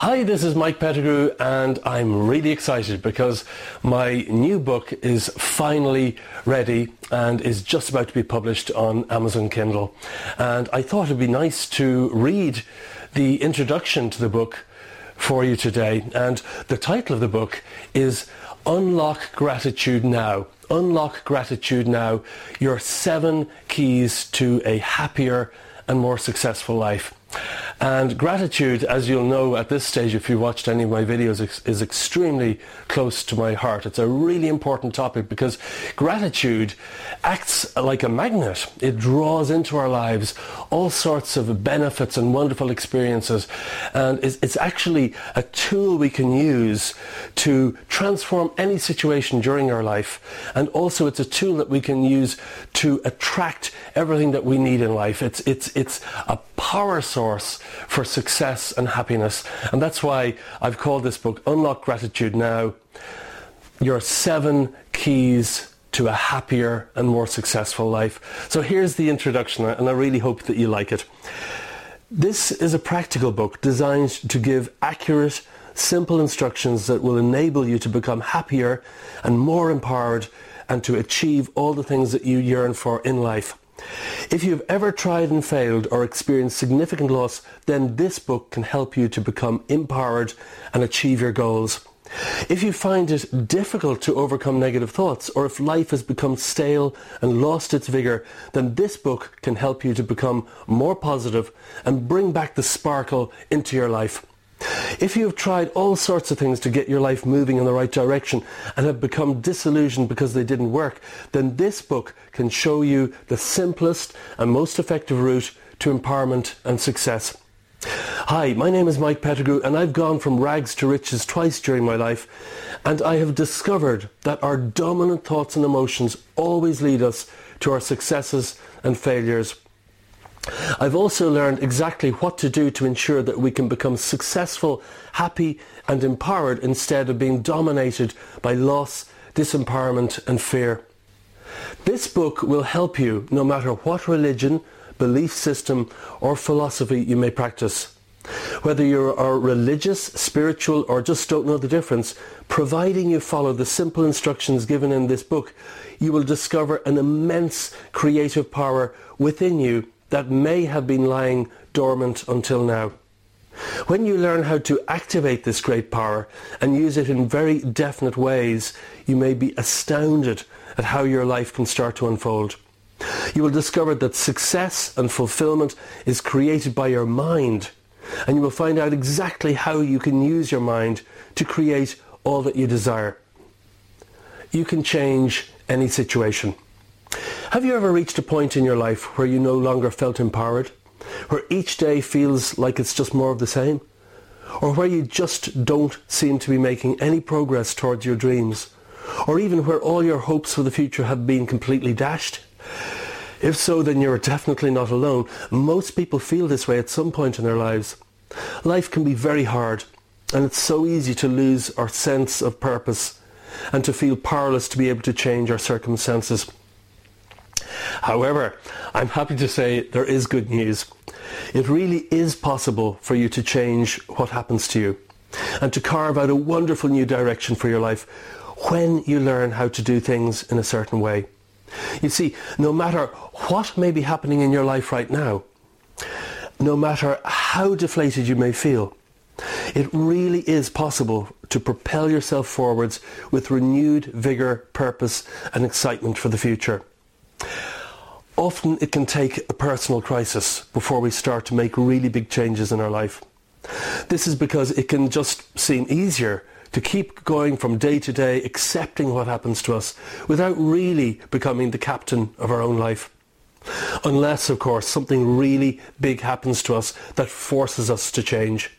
Hi, this is Mike Pettigrew and I'm really excited because my new book is finally ready and is just about to be published on Amazon Kindle. And I thought it'd be nice to read the introduction to the book for you today. And the title of the book is Unlock Gratitude Now. Unlock Gratitude Now, your seven keys to a happier and more successful life. And gratitude, as you'll know at this stage if you watched any of my videos, is extremely close to my heart. It's a really important topic because gratitude acts like a magnet. It draws into our lives all sorts of benefits and wonderful experiences. And it's actually a tool we can use to transform any situation during our life. And also it's a tool that we can use to attract everything that we need in life. It's, it's, it's a power source for success and happiness. And that's why I've called this book Unlock Gratitude Now. Your seven keys to a happier and more successful life. So here's the introduction and I really hope that you like it. This is a practical book designed to give accurate, simple instructions that will enable you to become happier and more empowered and to achieve all the things that you yearn for in life. If you've ever tried and failed or experienced significant loss, then this book can help you to become empowered and achieve your goals. If you find it difficult to overcome negative thoughts, or if life has become stale and lost its vigour, then this book can help you to become more positive and bring back the sparkle into your life. If you have tried all sorts of things to get your life moving in the right direction and have become disillusioned because they didn't work, then this book can show you the simplest and most effective route to empowerment and success. Hi, my name is Mike Pettigrew and I've gone from rags to riches twice during my life and I have discovered that our dominant thoughts and emotions always lead us to our successes and failures. I've also learned exactly what to do to ensure that we can become successful, happy and empowered instead of being dominated by loss, disempowerment and fear. This book will help you no matter what religion, belief system or philosophy you may practice. Whether you are religious, spiritual or just don't know the difference, providing you follow the simple instructions given in this book, you will discover an immense creative power within you that may have been lying dormant until now. When you learn how to activate this great power and use it in very definite ways, you may be astounded at how your life can start to unfold. You will discover that success and fulfillment is created by your mind and you will find out exactly how you can use your mind to create all that you desire. You can change any situation. Have you ever reached a point in your life where you no longer felt empowered? Where each day feels like it's just more of the same? Or where you just don't seem to be making any progress towards your dreams? Or even where all your hopes for the future have been completely dashed? If so, then you're definitely not alone. Most people feel this way at some point in their lives. Life can be very hard, and it's so easy to lose our sense of purpose and to feel powerless to be able to change our circumstances. However, I'm happy to say there is good news. It really is possible for you to change what happens to you and to carve out a wonderful new direction for your life when you learn how to do things in a certain way. You see, no matter what may be happening in your life right now, no matter how deflated you may feel, it really is possible to propel yourself forwards with renewed vigour, purpose and excitement for the future. Often it can take a personal crisis before we start to make really big changes in our life. This is because it can just seem easier to keep going from day to day accepting what happens to us without really becoming the captain of our own life. Unless, of course, something really big happens to us that forces us to change.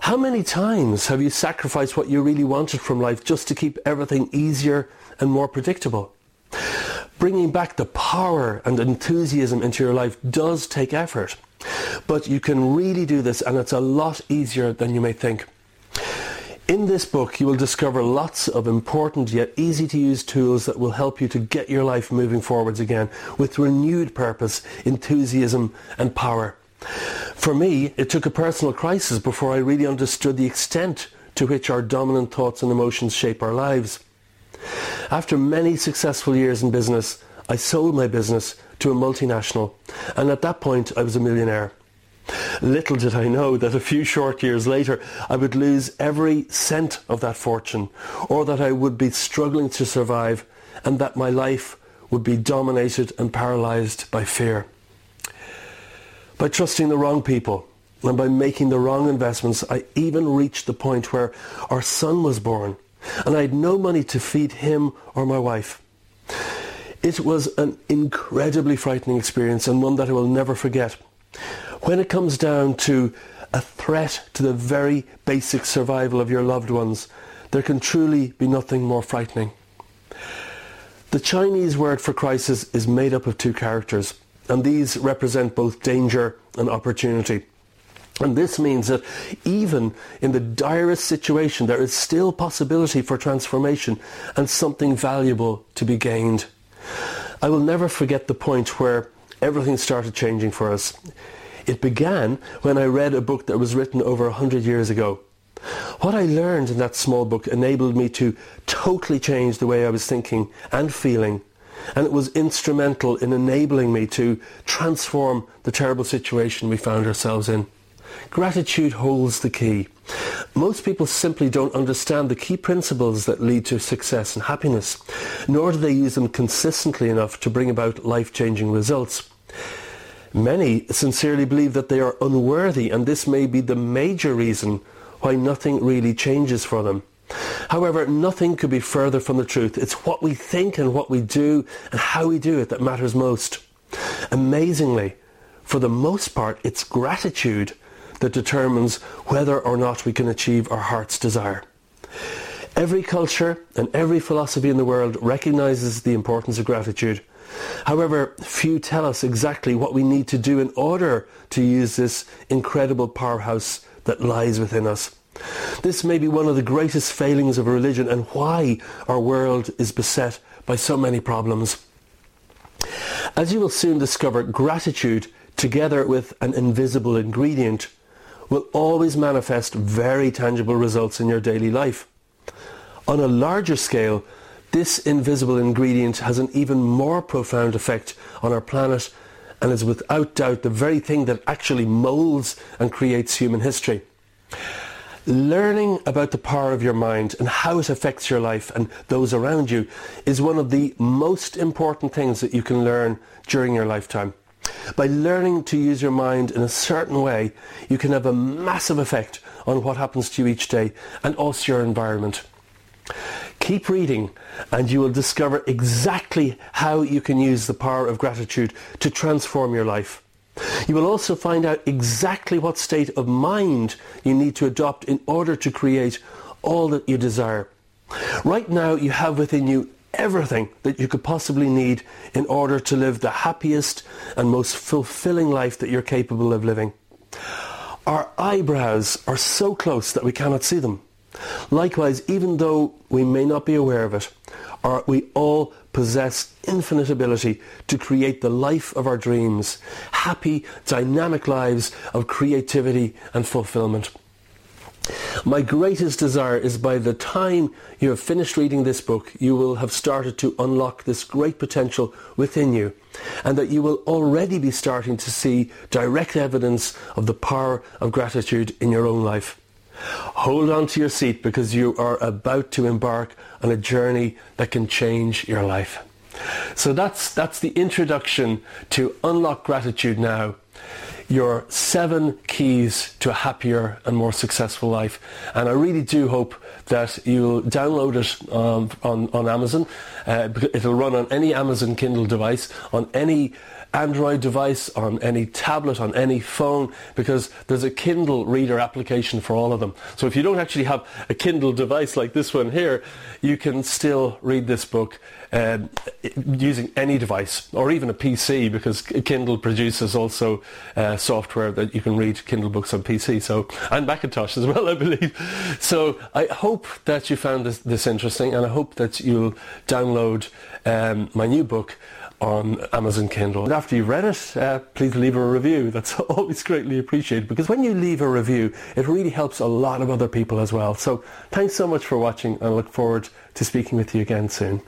How many times have you sacrificed what you really wanted from life just to keep everything easier and more predictable? Bringing back the power and enthusiasm into your life does take effort. But you can really do this and it's a lot easier than you may think. In this book you will discover lots of important yet easy to use tools that will help you to get your life moving forwards again with renewed purpose, enthusiasm and power. For me, it took a personal crisis before I really understood the extent to which our dominant thoughts and emotions shape our lives. After many successful years in business, I sold my business to a multinational, and at that point I was a millionaire. Little did I know that a few short years later I would lose every cent of that fortune, or that I would be struggling to survive, and that my life would be dominated and paralysed by fear. By trusting the wrong people and by making the wrong investments, I even reached the point where our son was born, and I had no money to feed him or my wife. It was an incredibly frightening experience and one that I will never forget. When it comes down to a threat to the very basic survival of your loved ones, there can truly be nothing more frightening. The Chinese word for crisis is made up of two characters, and these represent both danger and opportunity. And this means that even in the direst situation, there is still possibility for transformation and something valuable to be gained. I will never forget the point where everything started changing for us. It began when I read a book that was written over a hundred years ago. What I learned in that small book enabled me to totally change the way I was thinking and feeling, and it was instrumental in enabling me to transform the terrible situation we found ourselves in. Gratitude holds the key. Most people simply don't understand the key principles that lead to success and happiness, nor do they use them consistently enough to bring about life-changing results. Many sincerely believe that they are unworthy and this may be the major reason why nothing really changes for them. However, nothing could be further from the truth. It's what we think and what we do and how we do it that matters most. Amazingly, for the most part, it's gratitude that determines whether or not we can achieve our heart's desire. Every culture and every philosophy in the world recognizes the importance of gratitude. However, few tell us exactly what we need to do in order to use this incredible powerhouse that lies within us. This may be one of the greatest failings of religion and why our world is beset by so many problems. As you will soon discover, gratitude, together with an invisible ingredient, will always manifest very tangible results in your daily life. On a larger scale, this invisible ingredient has an even more profound effect on our planet and is without doubt the very thing that actually molds and creates human history. Learning about the power of your mind and how it affects your life and those around you is one of the most important things that you can learn during your lifetime. By learning to use your mind in a certain way, you can have a massive effect on what happens to you each day and also your environment. Keep reading and you will discover exactly how you can use the power of gratitude to transform your life. You will also find out exactly what state of mind you need to adopt in order to create all that you desire. Right now you have within you everything that you could possibly need in order to live the happiest and most fulfilling life that you're capable of living. Our eyebrows are so close that we cannot see them. Likewise, even though we may not be aware of it, our, we all possess infinite ability to create the life of our dreams, happy, dynamic lives of creativity and fulfillment. My greatest desire is by the time you have finished reading this book, you will have started to unlock this great potential within you and that you will already be starting to see direct evidence of the power of gratitude in your own life. Hold on to your seat because you are about to embark on a journey that can change your life. So that's, that's the introduction to Unlock Gratitude Now your seven keys to a happier and more successful life. And I really do hope that you'll download it um, on, on Amazon. Uh, it'll run on any Amazon Kindle device, on any Android device, on any tablet, on any phone, because there's a Kindle reader application for all of them. So if you don't actually have a Kindle device like this one here, you can still read this book uh, using any device or even a PC because Kindle produces also uh, software that you can read Kindle books on PC. So and Macintosh as well, I believe. So I hope that you found this, this interesting, and I hope that you'll download um, my new book on Amazon Kindle. And after you've read it, uh, please leave a review. That's always greatly appreciated because when you leave a review, it really helps a lot of other people as well. So thanks so much for watching and I look forward to speaking with you again soon.